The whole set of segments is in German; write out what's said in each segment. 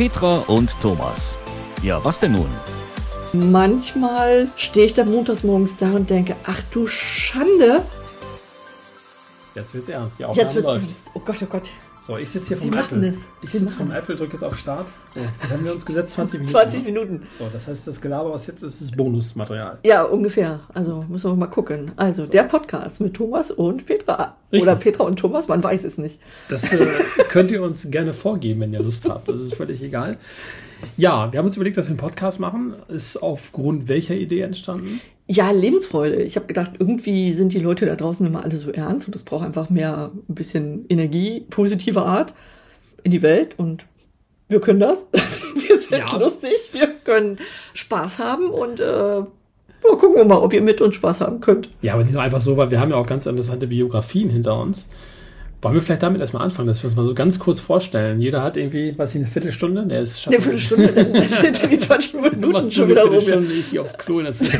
Petra und Thomas. Ja, was denn nun? Manchmal stehe ich da montags morgens da und denke, ach du Schande. Jetzt wird's ernst, die Aufnahme Jetzt wird's läuft. ernst. Oh Gott, oh Gott. So, ich sitze hier vom Apple. Ich sitze vom. Apple, drücke jetzt auf Start. So, das haben wir uns gesetzt, 20 Minuten. 20 Minuten. So, das heißt, das Gelaber, was jetzt ist, ist Bonusmaterial. Ja, ungefähr. Also müssen wir mal gucken. Also der Podcast mit Thomas und Petra. Richtig. Oder Petra und Thomas, man weiß es nicht. Das äh, könnt ihr uns gerne vorgeben, wenn ihr Lust habt. Das ist völlig egal. Ja, wir haben uns überlegt, dass wir einen Podcast machen. Ist aufgrund welcher Idee entstanden? Ja, Lebensfreude. Ich habe gedacht, irgendwie sind die Leute da draußen immer alle so ernst und es braucht einfach mehr ein bisschen Energie, positive Art in die Welt und wir können das. Wir sind Ja. lustig, wir können Spaß haben und äh, ja, gucken wir mal, ob ihr mit uns Spaß haben könnt. Ja, aber nicht nur einfach so, weil wir haben ja auch ganz interessante Biografien hinter uns. Wollen wir vielleicht damit erstmal anfangen, dass wir uns mal so ganz kurz vorstellen. Jeder hat irgendwie, was ich, eine Viertelstunde? Der ist Eine Viertelstunde, die 20 Du Minuten schon schon wieder rum. Ich gehe aufs Klo in der Zeit.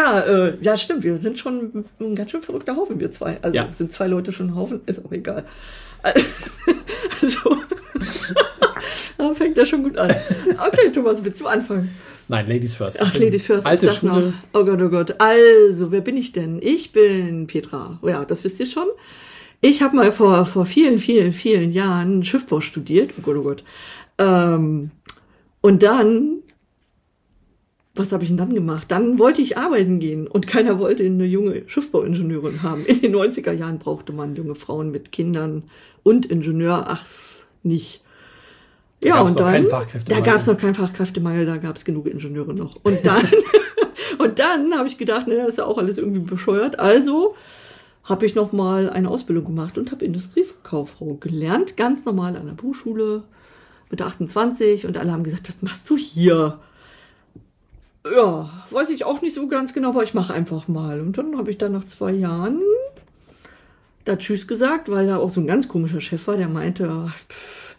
Ja, äh, ja, stimmt. Wir sind schon ein ganz schön verrückter Haufen, wir zwei. Also Ja. sind zwei Leute schon ein Haufen, ist auch egal. Also, fängt ja schon gut an. Okay, Thomas, willst du anfangen? Nein, Ladies first. Ach, Ladies first. Alte das Schule. noch. Oh Gott, oh Gott. Also, wer bin ich denn? Ich bin Petra. Oh Ja, das wisst ihr schon. Ich habe mal vor, vor vielen, vielen, vielen Jahren Schiffbau studiert. Oh Gott, oh Gott. Ähm, und dann, was habe ich denn dann gemacht? Dann wollte ich arbeiten gehen und keiner wollte eine junge Schiffbauingenieurin haben. In den 90er Jahren brauchte man junge Frauen mit Kindern und Ingenieur. Ach, nicht. Da Ja, und dann, da gab es noch keinen Fachkräftemangel, da gab es genug Ingenieure noch. Und dann, und dann habe ich gedacht, das ist ja auch alles irgendwie bescheuert. Also habe ich noch mal eine Ausbildung gemacht und habe Industriekauffrau gelernt, ganz normal an der Berufsschule mit 28 und alle haben gesagt, was machst du hier? Ja, weiß ich auch nicht so ganz genau, aber ich mache einfach mal. Und dann habe ich dann nach zwei Jahren da Tschüss gesagt, weil da auch so ein ganz komischer Chef war, der meinte, pff,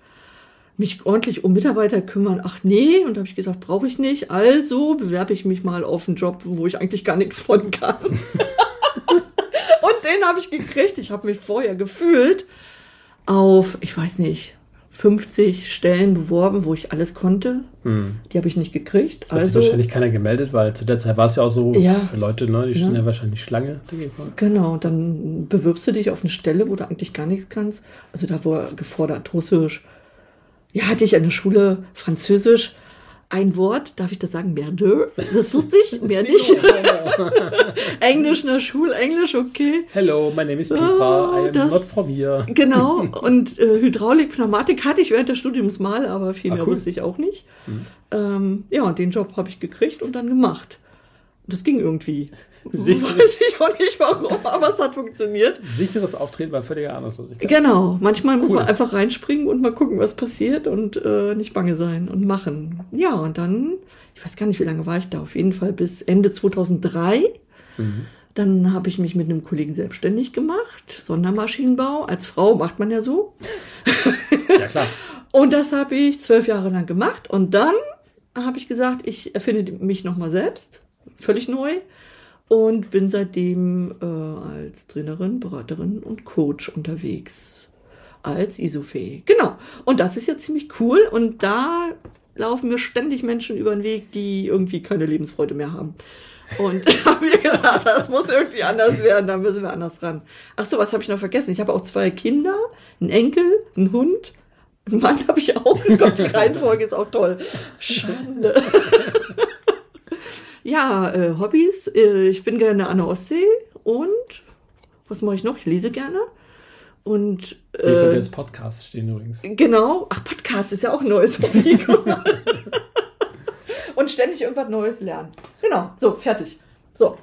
mich ordentlich um Mitarbeiter kümmern. Ach nee, und habe ich gesagt, brauche ich nicht. Also bewerbe ich mich mal auf einen Job, wo ich eigentlich gar nichts von kann. und den habe ich gekriegt. Ich habe mich vorher gefühlt auf, ich weiß nicht, 50 Stellen beworben, wo ich alles konnte. Hm. Die habe ich nicht gekriegt. Hat sich Also wahrscheinlich keiner gemeldet, weil zu der Zeit war es ja auch so, Ja. für Leute, ne, die stehen Ja. ja, wahrscheinlich Schlange. Genau, dann bewirbst du dich auf eine Stelle, wo du eigentlich gar nichts kannst. Also da war gefordert Russisch. Ja, hatte ich an der Schule Französisch. Ein Wort, darf ich das sagen? Merde. Das wusste ich, mehr nicht. Englisch in der Schule, Englisch, okay. Hello, my name is Petra, Oh, I am das- not from here. Genau. Und äh, Hydraulik, Pneumatik hatte ich während des Studiums mal, aber viel Ah, mehr cool. wusste ich auch nicht. Ähm, ja, und den Job habe ich gekriegt und dann gemacht. Das ging irgendwie. Sicher. Weiß ich auch nicht warum, aber es hat funktioniert. Sicheres Auftreten bei völliger Ahnungslosigkeit. Genau, manchmal muss Cool. man einfach reinspringen und mal gucken, was passiert und äh, nicht bange sein und machen. Ja, und dann, ich weiß gar nicht, wie lange war ich da, auf jeden Fall bis Ende 2003. Mhm. Dann habe ich mich mit einem Kollegen selbstständig gemacht, Sondermaschinenbau. Als Frau macht man ja so. Ja, klar. Und das habe ich zwölf Jahre lang gemacht. Und dann habe ich gesagt, ich erfinde mich nochmal selbst, völlig neu. Und bin seitdem äh, als Trainerin, Beraterin und Coach unterwegs. Als ISO-fähig. Genau. Und das ist ja ziemlich cool. Und da laufen mir ständig Menschen über den Weg, die irgendwie keine Lebensfreude mehr haben. Und haben mir gesagt, das muss irgendwie anders werden, da müssen wir anders ran. Ach so, was habe ich noch vergessen? Ich habe auch zwei Kinder, einen Enkel, einen Hund. Einen Mann habe ich auch. Oh Gott, die Reihenfolge ist auch toll. Schande. ja, äh, Hobbys. Äh, ich bin gerne an der Ostsee und was mache ich noch? Ich lese gerne. Und Hier könnte äh, jetzt Podcast stehen übrigens. Genau. Ach, Podcast ist ja auch ein neues Hobby. Und ständig irgendwas Neues lernen. Genau. So, fertig. So.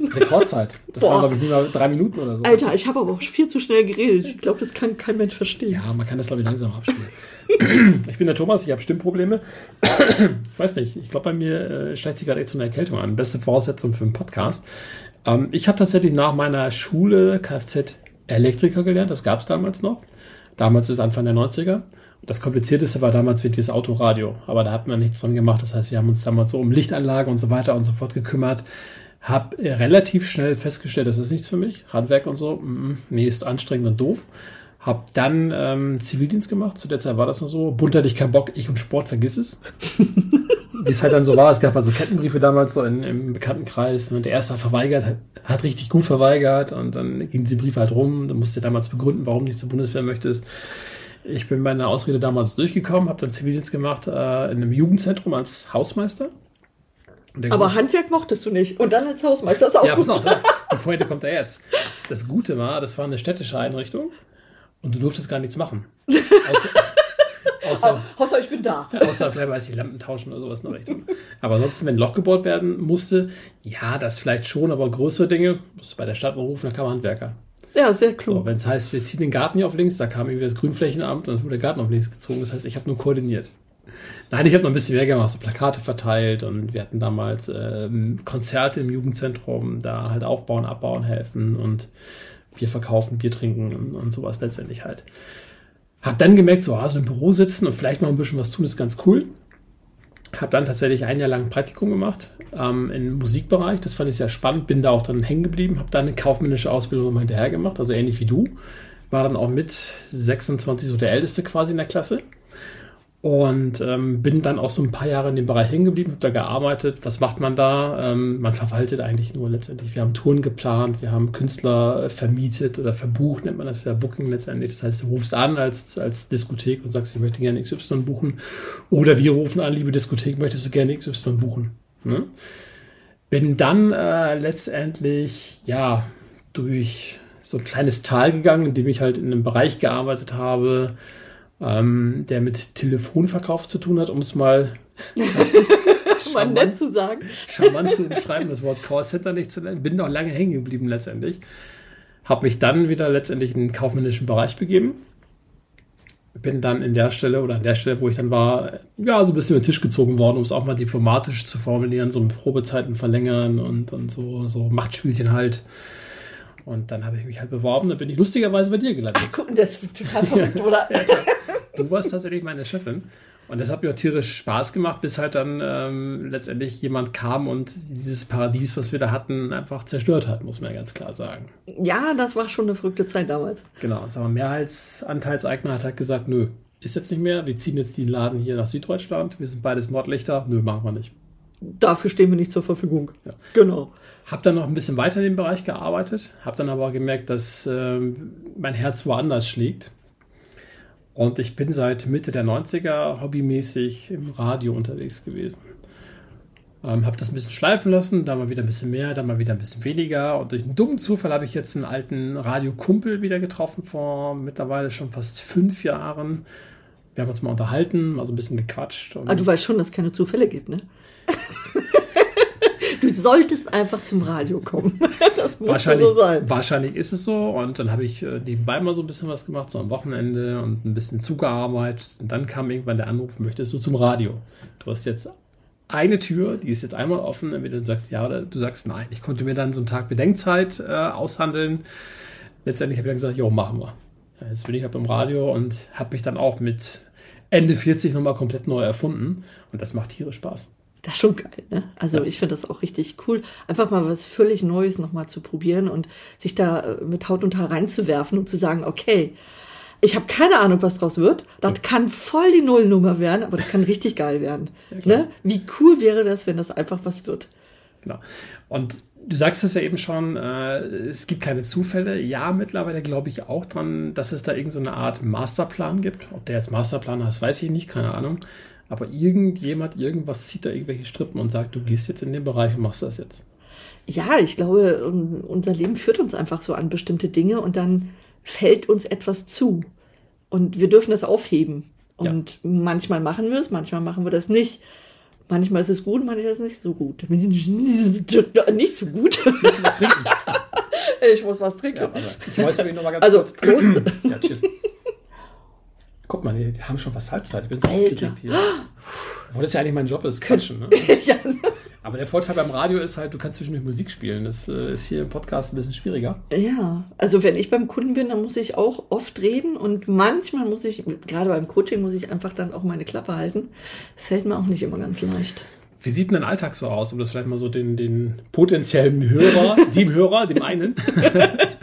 Rekordzeit. Das Boah. waren, glaube ich, nicht mal drei Minuten oder so. Alter, ich habe aber auch viel zu schnell geredet. Ich glaube, das kann kein Mensch verstehen. Ja, man kann das, glaube ich, langsam abspielen. ich bin der Thomas, ich habe Stimmprobleme. ich weiß nicht, ich glaube, bei mir äh, schleicht sich gerade echt so eine Erkältung an. Beste Voraussetzung für einen Podcast. Ähm, ich habe tatsächlich nach meiner Schule Kfz-Elektriker gelernt, das gab es damals noch. Damals ist Anfang der 90er. Das komplizierteste war damals wirklich das Autoradio, aber da hat man nichts dran gemacht. Das heißt, wir haben uns damals so um Lichtanlagen und so weiter und so fort gekümmert. Hab äh, relativ schnell festgestellt, das ist nichts für mich. Handwerk und so, mm, nee, ist anstrengend und doof. Hab dann ähm, Zivildienst gemacht. Zu der Zeit war das noch so. Bunt hatte ich keinen Bock, ich und Sport, vergiss es. Wie es halt dann so war. Es gab also Kettenbriefe damals so in, im Bekanntenkreis. Und der erste hat verweigert, hat, hat richtig gut verweigert. Und dann gingen diese Briefe halt rum. Du musst dir damals begründen, warum du nicht zur Bundeswehr möchtest. Ich bin meine Ausrede damals durchgekommen, habe dann Zivildienst gemacht äh, in einem Jugendzentrum als Hausmeister. Aber Grund, Handwerk mochtest du nicht. Und dann als Hausmeister ist auch ja, gut. Pass auf, die Pointe kommt da jetzt. Das Gute war, das war eine städtische Einrichtung und du durftest gar nichts machen. Außer, außer, außer ich bin da. Außer vielleicht weiß ich Lampen tauschen oder sowas in der Richtung. Aber ansonsten, wenn ein Loch gebohrt werden musste, ja, das vielleicht schon, aber größere Dinge, musst du bei der Stadt mal rufen, dann kam Handwerker. Ja, sehr klug. So, wenn es heißt, wir ziehen den Garten hier auf links, da kam irgendwie das Grünflächenamt und dann wurde der Garten auf links gezogen. Das heißt, ich habe nur koordiniert. Nein, ich habe noch ein bisschen mehr gemacht, so Plakate verteilt und wir hatten damals ähm, Konzerte im Jugendzentrum, da halt aufbauen, abbauen, helfen und Bier verkaufen, Bier trinken und, und sowas letztendlich halt. Hab dann gemerkt, so, also im Büro sitzen und vielleicht mal ein bisschen was tun, ist ganz cool. Hab dann tatsächlich ein Jahr lang ein Praktikum gemacht ähm, im Musikbereich. Das fand ich sehr spannend, bin da auch dann hängen geblieben, habe dann eine kaufmännische Ausbildung nochmal hinterher gemacht, also ähnlich wie du. War dann auch mit 26 so der Älteste quasi in der Klasse. Und ähm, bin dann auch so ein paar Jahre in dem Bereich hängen geblieben, habe da gearbeitet. Was macht man da? Ähm, man verwaltet eigentlich nur letztendlich. Wir haben Touren geplant, wir haben Künstler vermietet oder verbucht, nennt man das ja Booking letztendlich. Das heißt, du rufst an als, als Diskothek und sagst, ich möchte gerne XY buchen. Oder wir rufen an, liebe Diskothek, möchtest du gerne XY buchen? Ne? Bin dann äh, letztendlich, ja, durch so ein kleines Tal gegangen, in dem ich halt in einem Bereich gearbeitet habe, ähm, der mit Telefonverkauf zu tun hat, um es mal mal nett zu sagen. Charmant zu umschreiben, das Wort Callcenter nicht zu nennen. Bin noch lange hängen geblieben letztendlich. Habe mich dann wieder letztendlich in den kaufmännischen Bereich begeben. Bin dann in der Stelle oder an der Stelle, wo ich dann war, ja, so ein bisschen über den Tisch gezogen worden, um es auch mal diplomatisch zu formulieren, so Probezeiten verlängern und, und so, so Machtspielchen halt. Und dann habe ich mich halt beworben, dann bin ich lustigerweise bei dir gelandet. Ach, guck, das ist total verrückt, oder? ja, du warst tatsächlich meine Chefin. Und das hat mir auch tierisch Spaß gemacht, bis halt dann ähm, letztendlich jemand kam und dieses Paradies, was wir da hatten, einfach zerstört hat, muss man ja ganz klar sagen. Ja, das war schon eine verrückte Zeit damals. Genau, wir, Mehrheitsanteilseigner hat halt gesagt, nö, ist jetzt nicht mehr, wir ziehen jetzt den Laden hier nach Süddeutschland, wir sind beides Nordlichter, nö, machen wir nicht. Dafür stehen wir nicht zur Verfügung. Ja. Genau. Hab dann noch ein bisschen weiter in dem Bereich gearbeitet, hab dann aber gemerkt, dass äh, mein Herz woanders schlägt. Und ich bin seit Mitte der 90er hobbymäßig im Radio unterwegs gewesen. Ähm, habe das ein bisschen schleifen lassen, da mal wieder ein bisschen mehr, dann mal wieder ein bisschen weniger. Und durch einen dummen Zufall habe ich jetzt einen alten Radiokumpel wieder getroffen vor mittlerweile schon fast fünf Jahren. Wir haben uns mal unterhalten, mal so ein bisschen gequatscht. Aber ah, du weißt schon, dass es keine Zufälle gibt, ne? du solltest einfach zum Radio kommen. Das muss wahrscheinlich, so sein. Wahrscheinlich ist es so. Und dann habe ich äh, nebenbei mal so ein bisschen was gemacht, so am Wochenende und ein bisschen zugearbeitet. Und dann kam irgendwann der Anruf, möchtest du zum Radio? Du hast jetzt eine Tür, die ist jetzt einmal offen, entweder du sagst ja oder du sagst nein. Ich konnte mir dann so einen Tag Bedenkzeit äh, aushandeln. Letztendlich habe ich dann gesagt, jo, machen wir. Ja, jetzt bin ich halt beim Radio und habe mich dann auch mit Ende 40 nochmal komplett neu erfunden. Und das macht tierisch Spaß. Das ist schon geil, ne? Also ja. ich finde das auch richtig cool, einfach mal was völlig Neues nochmal zu probieren und sich da äh, mit Haut und Haar reinzuwerfen und zu sagen, okay, ich habe keine Ahnung, was draus wird. Das kann voll die Nullnummer werden, aber das kann richtig geil werden. Ja, ne? Wie cool wäre das, wenn das einfach was wird? Genau. Und du sagst es ja eben schon, äh, es gibt keine Zufälle. Ja, mittlerweile glaube ich auch dran, dass es da irgendeine so Art Masterplan gibt. Ob der jetzt Masterplan heißt, weiß ich nicht, keine Ahnung. Aber irgendjemand, irgendwas zieht da irgendwelche Strippen und sagt, du gehst jetzt in den Bereich und machst das jetzt. Ja, ich glaube, unser Leben führt uns einfach so an bestimmte Dinge und dann fällt uns etwas zu. Und wir dürfen das aufheben. Und ja. manchmal machen wir es, manchmal machen wir das nicht. Manchmal ist es gut, manchmal ist es nicht so gut. Nicht so gut. Willst du was trinken? Ich muss was trinken. Ja, ich weiß mir noch mal ganz also, kurz. Prost. Ja, tschüss. Guck mal, die, haben schon fast Halbzeit. Ich bin so Alter. aufgeregt hier. Obwohl das ja eigentlich mein Job ist, quatschen. Ne? ja. Aber der Vorteil beim Radio ist halt, du kannst zwischendurch Musik spielen. Das äh, ist hier im Podcast ein bisschen schwieriger. Ja, also wenn ich beim Kunden bin, dann muss ich auch oft reden und manchmal muss ich, gerade beim Coaching, muss ich einfach dann auch meine Klappe halten. Fällt mir auch nicht immer ganz leicht. Wie sieht denn dein Alltag so aus, um das vielleicht mal so den, den potenziellen Hörer, dem Hörer, dem einen,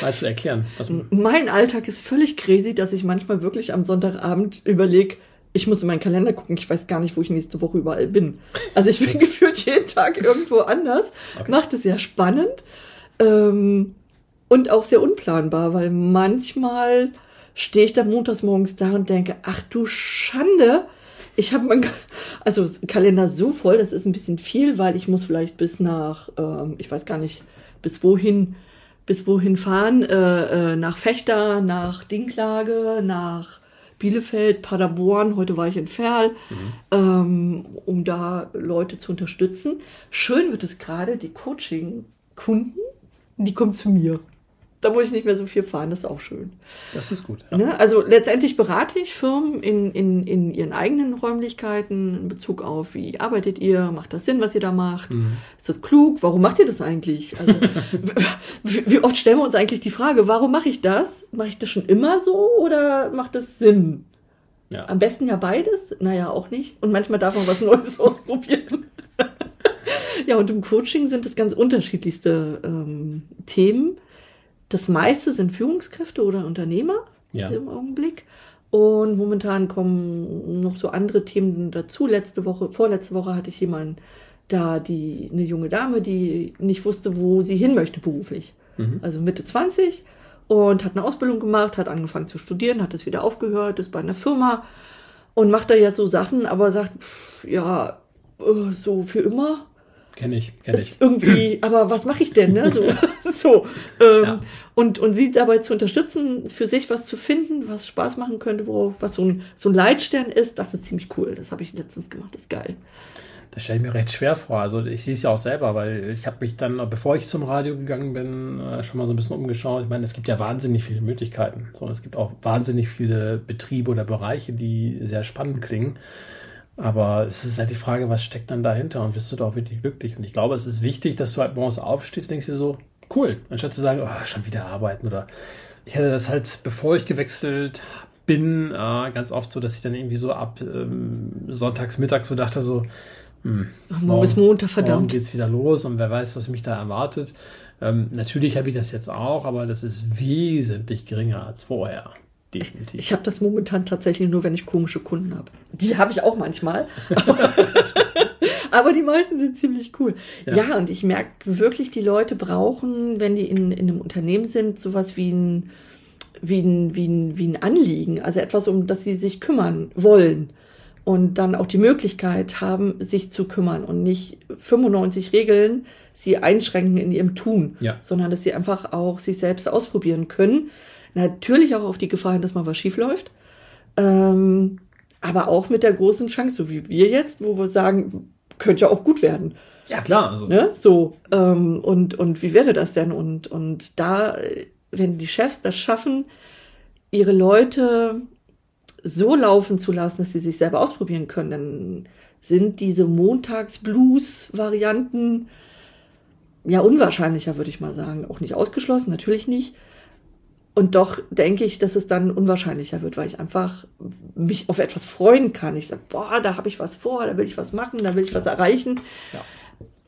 mal zu erklären. Was, Mein Alltag ist völlig crazy, dass ich manchmal wirklich am Sonntagabend überlege, ich muss in meinen Kalender gucken, ich weiß gar nicht, wo ich nächste Woche überall bin. Also ich bin gefühlt jeden Tag irgendwo anders, Okay. macht es sehr spannend ähm, und auch sehr unplanbar, weil manchmal stehe ich dann montags morgens da und denke, ach du Schande, ich habe meinen also Kalender so voll, das ist ein bisschen viel, weil ich muss vielleicht bis nach, ähm, ich weiß gar nicht, bis wohin, bis wohin fahren, äh, äh, nach Fechter, nach Dinklage, nach Bielefeld, Paderborn, heute war ich in Ferl, ähm, um da Leute zu unterstützen. Schön wird es gerade, die Coaching-Kunden, die kommen zu mir. Da muss ich nicht mehr so viel fahren, das ist auch schön. das ist gut. Ja. Ne? Also letztendlich berate ich Firmen in, in, in ihren eigenen Räumlichkeiten in Bezug auf, wie arbeitet ihr, macht das Sinn, was ihr da macht, ist das klug, warum macht ihr das eigentlich? Also, wie, wie oft stellen wir uns eigentlich die Frage, warum mache ich das? Mache ich das schon immer so oder macht das Sinn? Ja. Am besten ja beides, naja auch nicht. Und manchmal darf man was Neues ausprobieren. ja, und im Coaching sind es ganz unterschiedlichste ähm, Themen. Das meiste sind Führungskräfte oder Unternehmer Ja. im Augenblick. Und momentan kommen noch so andere Themen dazu. Letzte Woche, vorletzte Woche hatte ich jemanden da, die, eine junge Dame, die nicht wusste, wo sie hin möchte beruflich. Mhm. Also Mitte 20 und hat eine Ausbildung gemacht, hat angefangen zu studieren, hat es wieder aufgehört, ist bei einer Firma und macht da jetzt so Sachen, aber sagt, pff, ja, äh, so für immer Kenne ich, kenne ich. irgendwie, aber was mache ich denn, ne? So, so. Ähm, Ja. und, und sie dabei zu unterstützen, für sich was zu finden, was Spaß machen könnte, worauf, was so ein, so ein Leitstern ist, das ist ziemlich cool. Das habe ich letztens gemacht, das ist geil. Das stelle ich mir recht schwer vor. Also ich sehe es ja auch selber, weil ich habe mich dann, bevor ich zum Radio gegangen bin, äh, schon mal so ein bisschen umgeschaut. Ich meine, es gibt ja wahnsinnig viele Möglichkeiten. So, es gibt auch wahnsinnig viele Betriebe oder Bereiche, die sehr spannend klingen. Aber es ist halt die Frage, was steckt dann dahinter und bist du da auch wirklich glücklich? Und ich glaube, es ist wichtig, dass du halt morgens aufstehst, denkst dir so, cool, anstatt zu sagen, oh, schon wieder arbeiten oder ich hätte das halt, bevor ich gewechselt bin, äh, ganz oft so, dass ich dann irgendwie so ab ähm, sonntags, mittags so dachte so, hm, Morgen ist Montag, Morgen verdammt. geht's wieder los und wer weiß, was mich da erwartet. Ähm, natürlich habe ich das jetzt auch, aber das ist wesentlich geringer als vorher. Definitiv. Ich habe das momentan tatsächlich nur, wenn ich komische Kunden habe. Die habe ich auch manchmal. Aber die meisten sind ziemlich cool. Ja. Ja, und ich merke wirklich, die Leute brauchen, wenn die in, in einem Unternehmen sind, sowas wie ein, wie ein, wie ein, wie ein Anliegen. Also etwas, um das sie sich kümmern wollen. Und dann auch die Möglichkeit haben, sich zu kümmern und nicht 95 Regeln sie einschränken in ihrem Tun, Ja. sondern dass sie einfach auch sich selbst ausprobieren können. Natürlich auch auf die Gefahr hin, dass mal was schief läuft. Ähm, aber auch mit der großen Chance, so wie wir jetzt, wo wir sagen, könnte ja auch gut werden. ja, klar. Also, Ne? So, ähm, und, und wie wäre das denn? Und, und da, wenn die Chefs das schaffen, ihre Leute so laufen zu lassen, dass sie sich selber ausprobieren können, dann sind diese Montags-Blues-Varianten ja unwahrscheinlicher, würde ich mal sagen. Auch nicht ausgeschlossen, natürlich nicht. Und doch denke ich, dass es dann unwahrscheinlicher wird, weil ich einfach mich auf etwas freuen kann. Ich sage, boah, da habe ich was vor, da will ich was machen, da will ich was erreichen. Ja.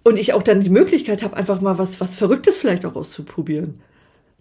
Und ich auch dann die Möglichkeit habe, einfach mal was, was Verrücktes vielleicht auch auszuprobieren.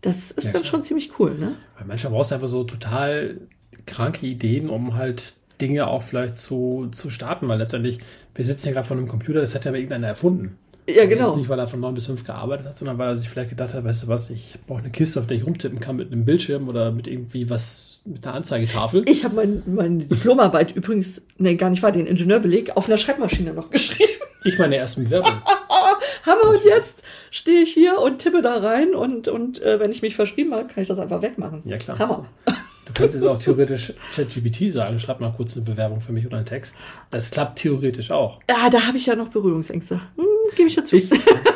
Das ist Ja, dann klar. schon ziemlich cool, ne? Weil manchmal brauchst du einfach so total kranke Ideen, um halt Dinge auch vielleicht zu, zu starten, weil letztendlich, wir sitzen ja gerade vor einem Computer, das hat ja irgendeiner erfunden. Ja, genau. Jetzt nicht, weil er von 9 bis 5 gearbeitet hat, sondern weil er sich vielleicht gedacht hat, weißt du was, ich brauche eine Kiste, auf der ich rumtippen kann mit einem Bildschirm oder mit irgendwie was, mit einer Anzeigetafel. Ich habe mein, meine Diplomarbeit übrigens, nee, gar nicht wahr, den Ingenieurbeleg auf einer Schreibmaschine noch geschrieben. Ich meine ersten Bewerbung. Hammer, und jetzt stehe ich hier und tippe da rein und, und äh, wenn ich mich verschrieben habe, kann ich das einfach wegmachen. Ja, klar. Hammer. Du kannst jetzt auch theoretisch ChatGPT sagen, schreib mal kurz eine Bewerbung für mich oder einen Text. Das klappt theoretisch auch. Ja, da habe ich ja noch Berührungsängste. Hm, Gebe ich ja zu. Ich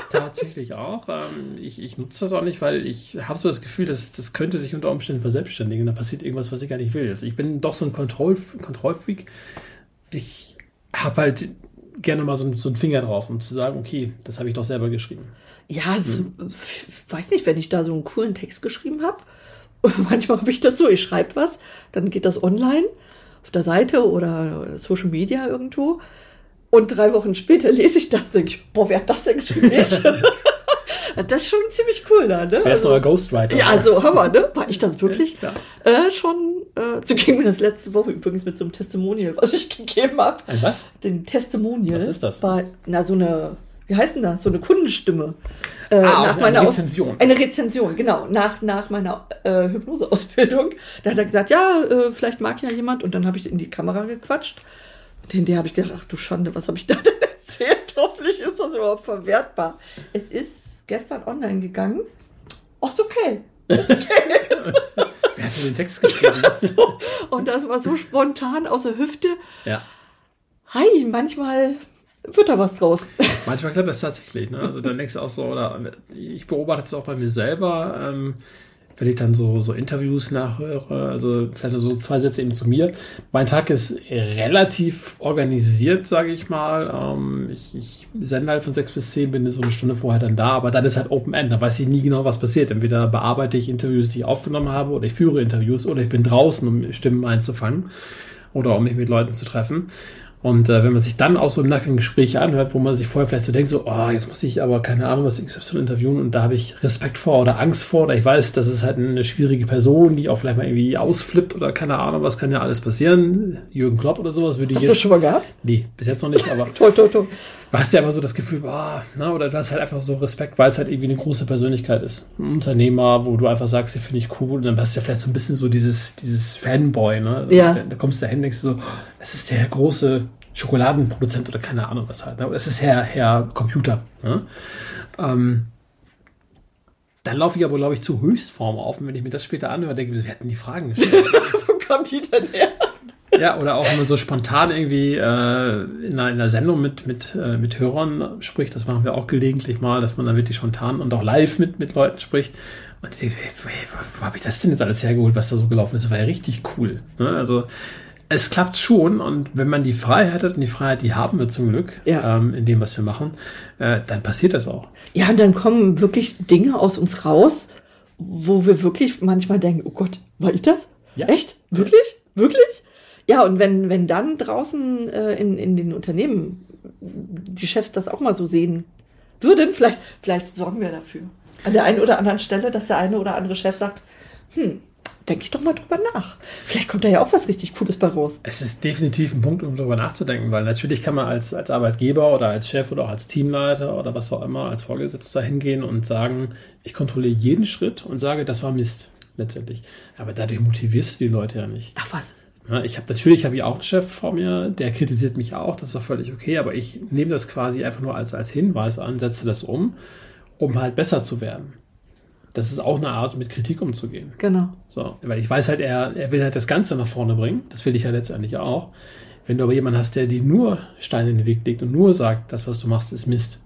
tatsächlich auch. Ähm, ich, ich nutze das auch nicht, weil ich habe so das Gefühl, dass das könnte sich unter Umständen verselbstständigen. Da passiert irgendwas, was ich gar nicht will. Also ich bin doch so ein Kontroll, Kontrollfreak. Ich habe halt gerne mal so, einen- so einen Finger drauf, um zu sagen, okay, das habe ich doch selber geschrieben. Ja, so, ich weiß nicht, wenn ich da so einen coolen Text geschrieben habe. Manchmal habe ich das so, ich schreibe was, dann geht das online auf der Seite oder Social Media irgendwo. Und drei Wochen später lese ich das, denke ich, boah, wer hat das denn geschrieben? Das ist schon ziemlich cool da, ne? Wer ist neuer Ghostwriter? Ja, so Hammer, ne? War ich das wirklich? Ja. Äh, schon, äh, so ging mir das letzte Woche übrigens mit so einem Testimonial, was ich gegeben habe. Ein was? Den Testimonial. Was ist das? War, na, so eine, wie heißt denn das? So eine Kundenstimme. Äh, Ah, nach eine meiner Aus- Rezension. Eine Rezension, genau. Nach, nach meiner äh, Hypnoseausbildung. Da hat er gesagt, ja, äh, vielleicht mag ja jemand. Und dann habe ich in die Kamera gequatscht. Und hinterher habe ich gedacht, ach du Schande, was habe ich da denn erzählt? Hoffentlich ist das überhaupt verwertbar. Es ist gestern online gegangen. Ach, ist okay. Wer hat denn den Text geschrieben? So. Und das war so spontan aus der Hüfte. ja. Hi, manchmal wird da was draus. Manchmal klappt das tatsächlich. Ne? Also dann denkst du auch so, oder ich beobachte das auch bei mir selber, ähm, wenn ich dann so, so Interviews nachhöre, also vielleicht so zwei Sätze eben zu mir. Mein Tag ist relativ organisiert, sage ich mal. Ähm, ich, ich sende halt von sechs bis zehn, bin so eine Stunde vorher dann da, aber dann ist halt Open End, da weiß ich nie genau, was passiert. Entweder bearbeite ich Interviews, die ich aufgenommen habe, oder ich führe Interviews, oder ich bin draußen, um Stimmen einzufangen oder um mich mit Leuten zu treffen. Und äh, wenn man sich dann auch so im Nachgang Gespräche anhört, wo man sich vorher vielleicht so denkt, so, oh, jetzt muss ich aber keine Ahnung, was XY interviewen und da habe ich Respekt vor oder Angst vor oder ich weiß, das ist halt eine schwierige Person, die auch vielleicht mal irgendwie ausflippt oder keine Ahnung, was kann ja alles passieren. Jürgen Klopp oder sowas würde Hast du das schon mal gehabt? Nee, bis jetzt noch nicht, aber Toll, toll, toll. Du hast ja immer so das Gefühl, ah, na, oder du hast halt einfach so Respekt, weil es halt irgendwie eine große Persönlichkeit ist. Ein Unternehmer, wo du einfach sagst, ja, finde ich cool. Und dann hast du ja vielleicht so ein bisschen so dieses, dieses Fanboy, ne? Ja. Da, da kommst du dahin, denkst du so, das ist der große Schokoladenproduzent oder keine Ahnung was halt. Ne? Oder es ist Herr, Herr Computer. Ne? Ähm, dann laufe ich aber, glaube ich, zu Höchstform auf. Und wenn ich mir das später anhöre, denke ich, wir hätten die Fragen gestellt. Wo kam die denn her? Ja, oder auch wenn man so spontan irgendwie äh, in, einer, in einer Sendung mit, mit, äh, mit Hörern spricht, das machen wir auch gelegentlich mal, dass man dann wirklich spontan und auch live mit, mit Leuten spricht. Und ich denke, hey, wo, wo habe ich das denn jetzt alles hergeholt, was da so gelaufen ist? Das war ja richtig cool. Ne? Also es klappt schon und wenn man die Freiheit hat, und die Freiheit, die haben wir zum Glück Ja. ähm, in dem, was wir machen, äh, dann passiert das auch. Ja, und dann kommen wirklich Dinge aus uns raus, wo wir wirklich manchmal denken, oh Gott, war ich das? Ja. Echt? Wirklich? Wirklich? Ja, und wenn, wenn dann draußen äh, in, in den Unternehmen die Chefs das auch mal so sehen würden, vielleicht, vielleicht sorgen wir dafür. An der einen oder anderen Stelle, dass der eine oder andere Chef sagt, hm, denke ich doch mal drüber nach. Vielleicht kommt da ja auch was richtig Cooles bei raus. Es ist definitiv ein Punkt, um darüber nachzudenken, weil natürlich kann man als, als Arbeitgeber oder als Chef oder auch als Teamleiter oder was auch immer, als Vorgesetzter hingehen und sagen, ich kontrolliere jeden Schritt und sage, das war Mist letztendlich. Aber dadurch motivierst du die Leute ja nicht. Ach was. Ich habe natürlich habe ich auch einen Chef vor mir, der kritisiert mich auch, das ist doch völlig okay, aber ich nehme das quasi einfach nur als, als Hinweis an, setze das um, um halt besser zu werden. Das ist auch eine Art, mit Kritik umzugehen. Genau. So, weil ich weiß halt, er, er will halt das Ganze nach vorne bringen. Das will ich ja letztendlich auch. Wenn du aber jemanden hast, der dir nur Steine in den Weg legt und nur sagt, das, was du machst, ist Mist,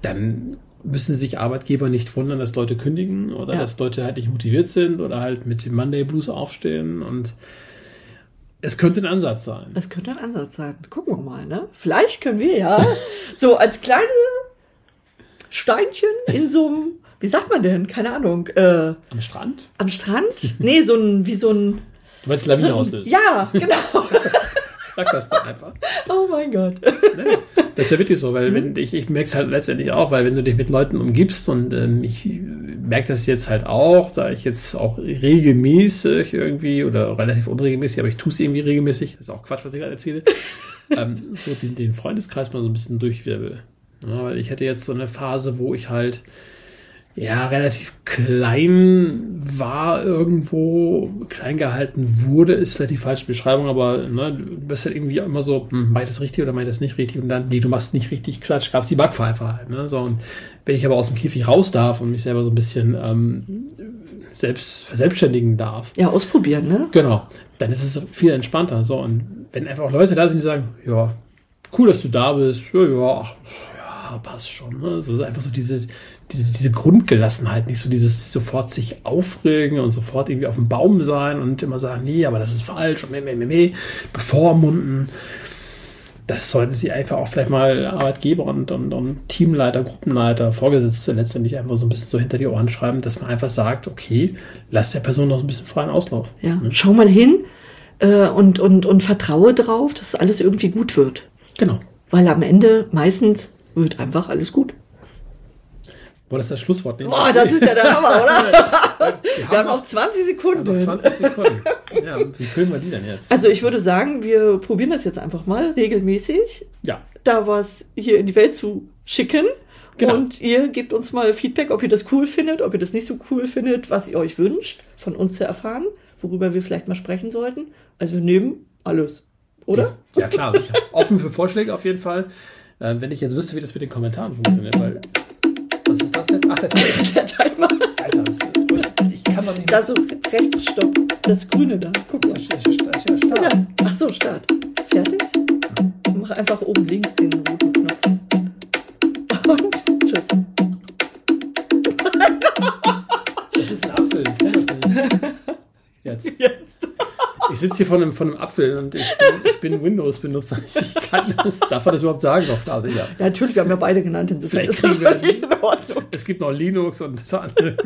dann müssen sich Arbeitgeber nicht wundern, dass Leute kündigen oder Ja. dass Leute halt nicht motiviert sind oder halt mit dem Monday Blues aufstehen und es könnte ein Ansatz sein. Das könnte ein Ansatz sein. Gucken wir mal, ne? Vielleicht können wir ja so als kleine Steinchen in so einem, wie sagt man denn? Keine Ahnung, äh, Am Strand? am Strand? Nee, so ein, wie so ein. Du meinst Lawine So auslösen? ja, genau. Sag das doch einfach. Oh mein Gott. Nee, das ist ja wirklich so, weil wenn, ich, ich merke es halt letztendlich auch, weil wenn du dich mit Leuten umgibst und ähm, ich merke das jetzt halt auch, da ich jetzt auch regelmäßig irgendwie oder relativ unregelmäßig, aber ich tue es irgendwie regelmäßig, das ist auch Quatsch, was ich gerade erzähle, ähm, so den, den Freundeskreis mal so ein bisschen durchwirbel. Ja, weil ich hatte jetzt so eine Phase, wo ich halt ja, relativ klein war irgendwo, klein gehalten wurde, ist vielleicht die falsche Beschreibung, aber ne, du bist halt irgendwie immer so, hm, meint das richtig oder meint das nicht richtig und dann, nee, du machst nicht richtig, klatsch, gab's die Backpfeife halt, ne, so, und wenn ich aber aus dem Käfig raus darf und mich selber so ein bisschen ähm, selbst verselbstständigen darf, Ja, ausprobieren, ne? Genau. Dann ist es viel entspannter. So, und wenn einfach auch Leute da sind, die sagen, ja, cool, dass du da bist, ja, ja, ach, ja, passt schon. Ne? Also einfach so diese, diese, diese Grundgelassenheit, nicht so dieses sofort sich aufregen und sofort irgendwie auf dem Baum sein und immer sagen, nee, aber das ist falsch und meh, meh, meh, meh, bevormunden. Das sollten sie einfach auch vielleicht mal Arbeitgeber und, und, und Teamleiter, Gruppenleiter, Vorgesetzte letztendlich einfach so ein bisschen so hinter die Ohren schreiben, dass man einfach sagt, okay, lass der Person noch ein bisschen freien Auslauf. Ja. Schau mal hin äh, und, und, und vertraue drauf, dass alles irgendwie gut wird. Genau. Weil am Ende meistens wird einfach alles gut. Boah, das ist das Schlusswort. nicht? Boah, das ist ja der Hammer, oder? wir Wir haben noch 20 Sekunden. noch 20 Sekunden. Ja, wie filmen wir die denn jetzt? Also ich würde sagen, wir probieren das jetzt einfach mal regelmäßig, ja, da was hier in die Welt zu schicken. Genau. Und ihr gebt uns mal Feedback, ob ihr das cool findet, ob ihr das nicht so cool findet, was ihr euch wünscht, von uns zu erfahren, worüber wir vielleicht mal sprechen sollten. Also wir nehmen alles, oder? Ja, klar. Offen für Vorschläge auf jeden Fall. Äh, wenn ich jetzt wüsste, wie das mit den Kommentaren funktioniert, weil. Was ist das jetzt? Ach, der Timer. Der Timer. Alter, das, ich, ich kann doch nicht Da so rechts, stopp. Das Grüne da. Guck mal. Ja. Ja. Ach so, Start. Fertig? Mach einfach oben links den roten Knopf. Und tschüss. Das ist ein Apfel. Ich kann das nicht. Jetzt. Jetzt. Ich sitze hier vor einem, vor einem Apfel und ich bin, bin Windows-Benutzer. Ich kann das. Darf man das überhaupt sagen? Doch, klar, sicher. Ja, natürlich, wir haben ja beide genannt, insofern ist das völlig in Ordnung. Es gibt noch Linux und so andere.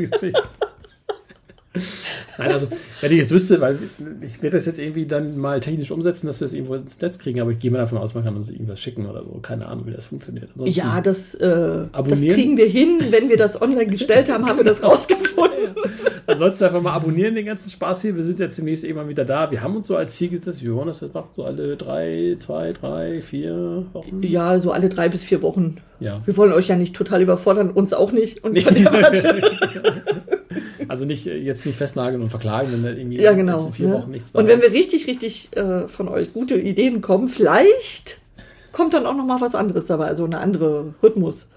Nein, also, wenn ich jetzt wüsste, weil ich werde das jetzt irgendwie dann mal technisch umsetzen, dass wir es irgendwo ins Netz kriegen, aber ich gehe mal davon aus, man kann uns irgendwas schicken oder so. Keine Ahnung, wie das funktioniert. Ansonsten- Ja, das, äh, das kriegen wir hin. Wenn wir das online gestellt haben, haben wir das rausgefunden. Ansonsten einfach mal abonnieren den ganzen Spaß hier. Wir sind jetzt demnächst irgendwann wieder da. Wir haben uns so als Ziel gesetzt, wir wollen das jetzt machen, so alle drei, zwei, drei, vier Wochen. Ja, so alle drei bis vier Wochen. Ja. Wir wollen euch ja nicht total überfordern, uns auch nicht. Und von der Warte. Also nicht äh, jetzt nicht festnageln und verklagen, wenn da irgendwie Ja, genau. in vier ne? Wochen nichts da Und wenn ist. wir richtig, richtig äh, von euch gute Ideen kommen, vielleicht kommt dann auch noch mal was anderes dabei, also eine andere Rhythmus,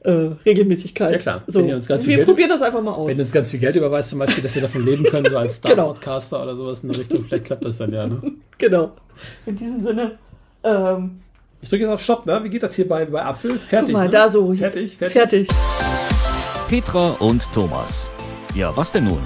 äh, Regelmäßigkeit. Ja, klar. So, Wenn ihr uns ganz viel wir Geld- probieren das einfach mal aus. Wenn ihr uns ganz viel Geld überweist, zum Beispiel, dass wir davon leben können, so als Genau. Star-Podcaster oder sowas in der Richtung, vielleicht klappt das dann ja. Ne? Genau. In diesem Sinne. Ähm, Ich drücke jetzt auf Stopp, ne? Wie geht das hier bei, bei Apfel? Fertig. guck mal, ne? da so. Fertig, fertig. Fertig. Petra und Thomas. Ja, was denn nun?